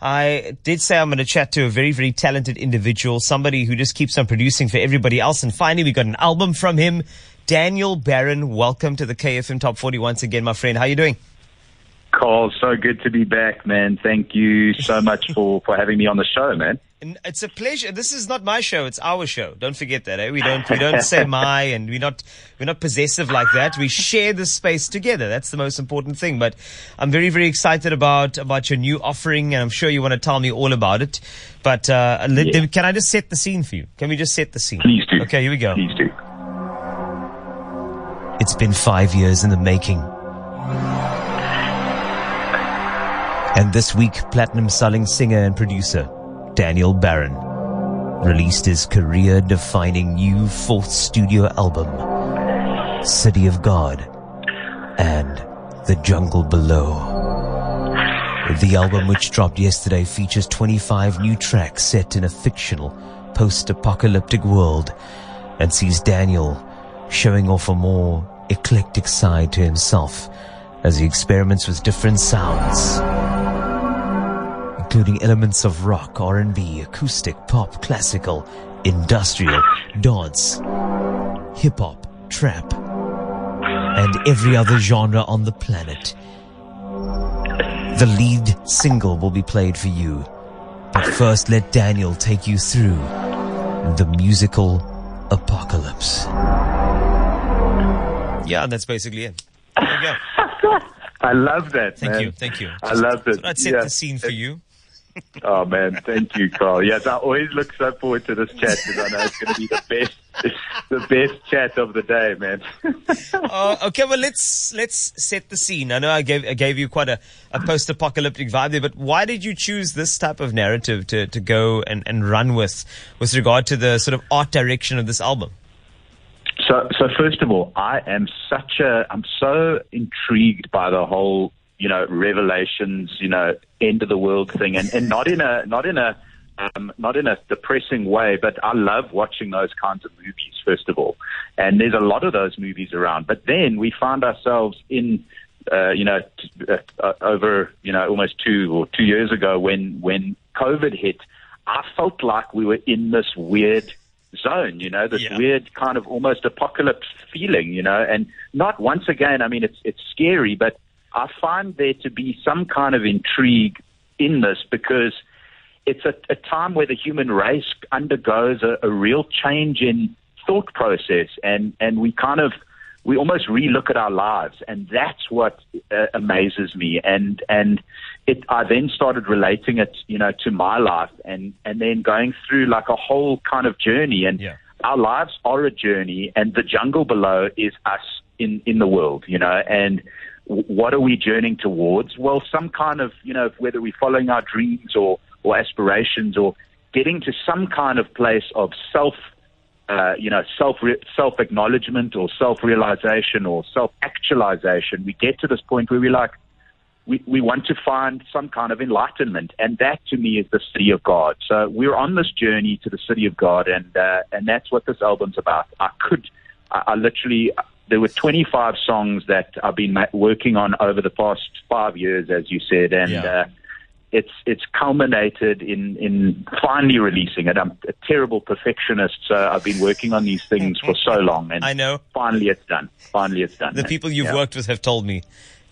I did say I'm going to chat to a very, very talented individual, somebody who just keeps on producing for everybody else. And finally, we got an album from him. Daniel Baron, welcome to the KFM Top 40 once again, my friend. How are you doing? Carl, so good to be back, man. Thank you so much for, for having me on the show, man. It's a pleasure. This is not my show; it's our show. Don't forget that. Eh? We don't we don't say my, and we're not we're not possessive like that. We share the space together. That's the most important thing. But I'm very very excited about about your new offering, and I'm sure you want to tell me all about it. But uh, yeah. can I just set the scene for you? Can we just set the scene? Please do. Okay, here we go. Please do. It's been five years in the making. And this week, platinum selling singer and producer Daniel Baron released his career defining new fourth studio album, City of God and The Jungle Below. The album, which dropped yesterday, features 25 new tracks set in a fictional post apocalyptic world and sees Daniel showing off a more eclectic side to himself as he experiments with different sounds including elements of rock, R&B, acoustic, pop, classical, industrial, dance, hip hop, trap, and every other genre on the planet. The lead single will be played for you. But first, let Daniel take you through the musical apocalypse. Yeah, that's basically it. There you go. I love that. Thank man. you. Thank you. I love it. So I'd set yeah. the scene for you oh man, thank you, Carl. Yes, I always look so forward to this chat because I know it's going to be the best, the best chat of the day, man. uh, okay, well let's let's set the scene. I know I gave I gave you quite a, a post-apocalyptic vibe there, but why did you choose this type of narrative to, to go and, and run with with regard to the sort of art direction of this album? So, so first of all, I am such a, I'm so intrigued by the whole you know, revelations, you know, end of the world thing, and, and not in a not in a um, not in a depressing way, but I love watching those kinds of movies. First of all, and there's a lot of those movies around. But then we find ourselves in, uh, you know, t- uh, uh, over you know almost two or two years ago when when COVID hit, I felt like we were in this weird zone, you know, this yeah. weird kind of almost apocalypse feeling, you know, and not once again. I mean, it's it's scary, but I find there to be some kind of intrigue in this because it's a, a time where the human race undergoes a, a real change in thought process, and and we kind of we almost relook at our lives, and that's what uh, amazes me. And and it, I then started relating it, you know, to my life, and and then going through like a whole kind of journey. And yeah. our lives are a journey, and the jungle below is us in in the world, you know, and what are we journeying towards? Well, some kind of, you know, whether we're following our dreams or, or aspirations or getting to some kind of place of self, uh, you know, self self acknowledgement or self realization or self actualization. We get to this point where we're like, we, we want to find some kind of enlightenment, and that to me is the city of God. So we're on this journey to the city of God, and uh, and that's what this album's about. I could, I, I literally, there were 25 songs that I've been working on over the past five years, as you said, and yeah. uh, it's it's culminated in in finally releasing it. I'm a terrible perfectionist, so I've been working on these things for so long, and I know finally it's done. Finally, it's done. The people you've yeah. worked with have told me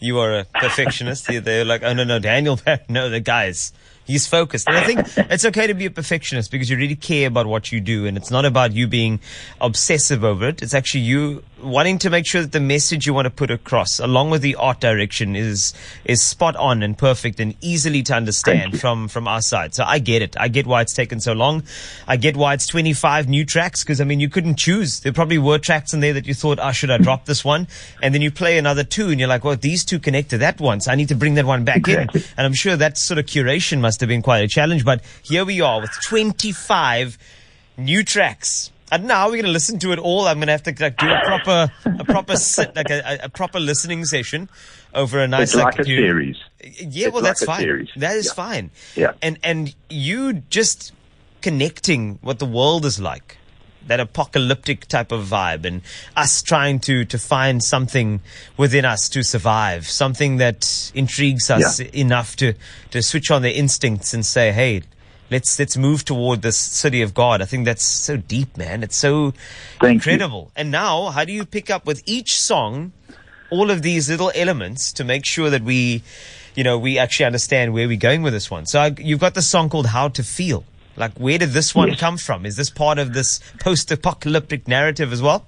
you are a perfectionist. They're like, oh no, no, Daniel, no, the guys He's focused. And I think it's okay to be a perfectionist because you really care about what you do. And it's not about you being obsessive over it. It's actually you wanting to make sure that the message you want to put across, along with the art direction, is is spot on and perfect and easily to understand from from our side. So I get it. I get why it's taken so long. I get why it's 25 new tracks because I mean you couldn't choose. There probably were tracks in there that you thought, "Ah, oh, should I drop this one?" And then you play another two, and you're like, "Well, these two connect to that one, so I need to bring that one back exactly. in." And I'm sure that sort of curation must have been quite a challenge. But here we are with 25 new tracks. And now we're going to listen to it all. I'm going to have to like, do a proper, a proper sit, like a, a, proper listening session over a nice it's like, like a series. Yeah, well, it's that's like fine. Series. That is yeah. fine. Yeah. And and you just connecting what the world is like that apocalyptic type of vibe and us trying to, to find something within us to survive, something that intrigues us Yeah. enough to, to switch on the instincts and say, hey, let's, let's move toward this city of God. I think that's so deep, man. It's so Thank you. incredible. And now, how do you pick up with each song all of these little elements to make sure that we, you know, we actually understand where we're going with this one? So I, you've got the song called How to Feel. Like, where did this one Yes. come from? Is this part of this post-apocalyptic narrative as well?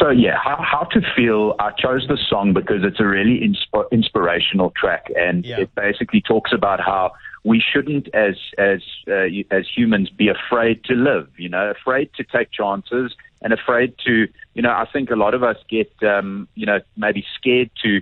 So yeah, how, how to feel? I chose the song because it's a really insp- inspirational track, and Yeah. it basically talks about how we shouldn't, as as uh, as humans, be afraid to live. You know, afraid to take chances, and afraid to, you know, I think a lot of us get, um, you know, maybe scared to,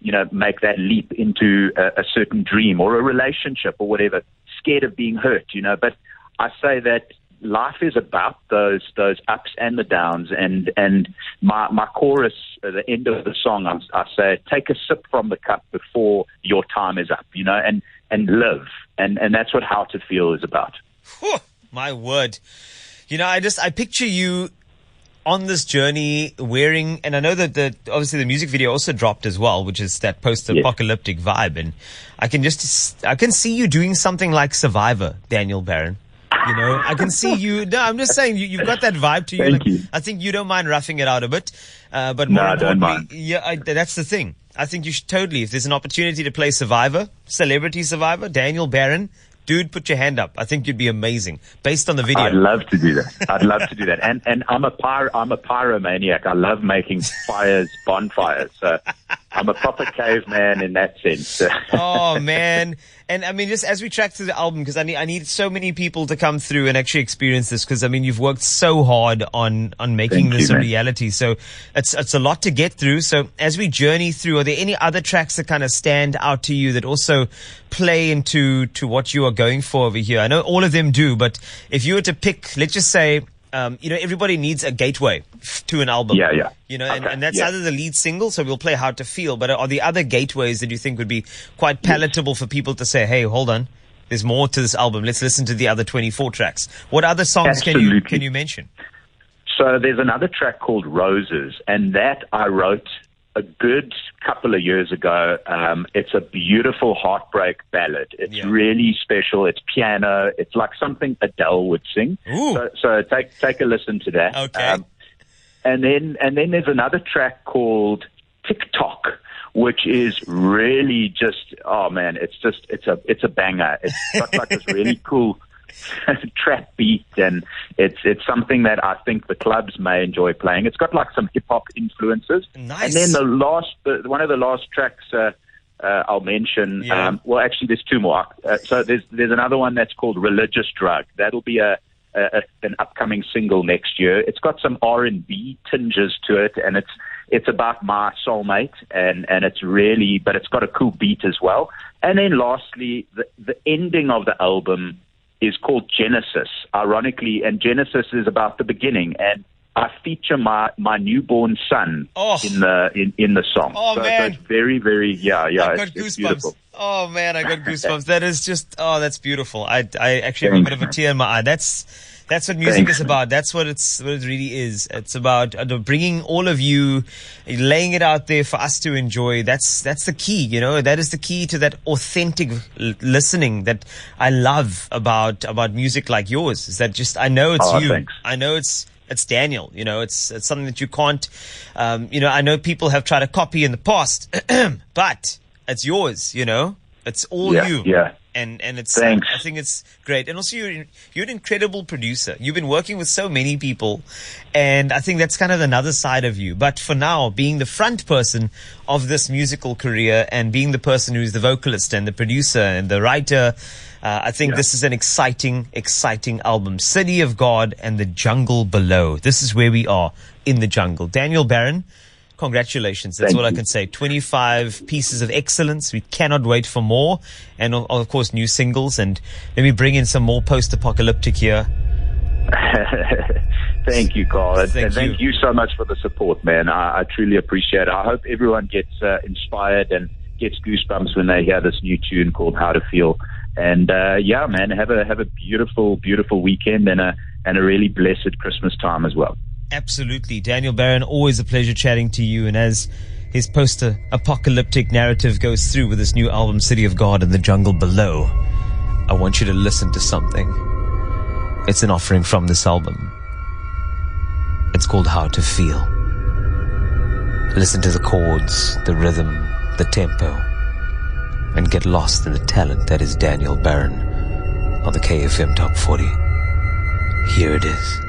you know, make that leap into a, a certain dream or a relationship or whatever. Scared of being hurt, you know. But I say that life is about those those ups and the downs and and my my chorus at the end of the song I, I say take a sip from the cup before your time is up you know and and live and and that's what how to feel is about Whew, my word. You know, I just, I picture you on this journey wearing, and I know that the, obviously the music video also dropped as well, which is that post-apocalyptic vibe. And I can just, I can see you doing something like Survivor, Daniel Baron. You know, I can see you. No, I'm just saying you, you've got that vibe to you. Thank you. I think you don't mind roughing it out a bit, uh, but No, more I don't importantly, yeah, I, that's the thing. I think you should totally. If there's an opportunity to play Survivor, Celebrity Survivor, Daniel Baron, dude, put your hand up. I think you'd be amazing based on the video. I'd love to do that I'd love to do that and and I'm a pyro I'm a pyromaniac I love making fires bonfires so I'm a proper caveman in that sense. Oh man. And i mean just as we track through the album because i need i need so many people to come through and actually experience this because i mean you've worked so hard on on making Thank this you, a man. reality. So it's it's a lot to get through. So as we journey through are there any other tracks that kind of stand out to you that also play into to what you are going for over here? I know all of them do but if you were to pick let's just say um, you know, everybody needs a gateway to an album. Yeah, yeah. You know, and, Okay, and that's yeah. either the lead single, so we'll play How to Feel, but are the other gateways that you think would be quite palatable for people to say, hey, hold on, there's more to this album. Let's listen to the other 24 tracks. What other songs can you, can you mention? So there's another track called Roses, and that I wrote a good couple of years ago. Um, it's a beautiful heartbreak ballad. It's Yeah. really special. It's piano. It's like something Adele would sing. Ooh. So, so take take a listen to that. Um, Okay. and then and then there's another track called TikTok. Which is really just oh man, it's just it's a it's a banger. It's got like this really cool trap beat, and it's it's something that I think the clubs may enjoy playing. It's got like some hip hop influences, Nice. and then the last, the, one of the last tracks uh, uh, I'll mention. Yeah. Um, well, actually, there's two more. Uh, so there's there's another one that's called "Religious Drug." That'll be a, a, a an upcoming single next year. It's got some R and B tinges to it, and it's it's about my soulmate, and and it's really, but it's got a cool beat as well. And then lastly, the the ending of the album is called Genesis, ironically, and Genesis is about the beginning and. I feature my, my newborn son Oh. in the in, in the song. Oh, so, so man. it's very very yeah yeah. I've got it's, it's goosebumps. beautiful. Oh man, I got goosebumps. That is just oh, that's beautiful. I I actually have a bit of a tear in my eye. That's that's what music Thanks, is about. That's what it's what it really is. It's about uh, bringing all of you, laying it out there for us to enjoy. That's that's the key. You know, that is the key to that authentic listening that I love about about music like yours. Is that just I know it's Oh, you. thanks. I know it's it's Daniel. You know, it's it's something that you can't. Um, you know, I know people have tried to copy in the past, but it's yours. You know, it's all Yeah, you. yeah. And and it's Thanks. I think it's great. And also you're you're an incredible producer. You've been working with so many people, and I think that's kind of another side of you. But for now, being the front person of this musical career and being the person who's the vocalist and the producer and the writer. Uh, I think Yeah. this is an exciting, exciting album. City of God and the Jungle Below. This is where we are in the jungle. Daniel Baron, congratulations. That's Thank all I can say. 25 pieces of excellence. We cannot wait for more. And of of course, new singles. And let me bring in some more post-apocalyptic here. thank you, Carl. And- Thank and thank you. you so much for the support, man. I, I truly appreciate it. I hope everyone gets uh, inspired and gets goosebumps when they hear this new tune called How to Feel. And uh, yeah, man, have a have a beautiful, beautiful weekend and a and a really blessed Christmas time as well. Absolutely, Daniel Baron. Always a pleasure chatting to you. And as his post-apocalyptic narrative goes through with this new album, City of God and the Jungle Below, I want you to listen to something. It's an offering from this album. It's called How to Feel. Listen to the chords, the rhythm, the tempo, and get lost in the talent that is Daniel Baron on the KFM Top 40. Here it is.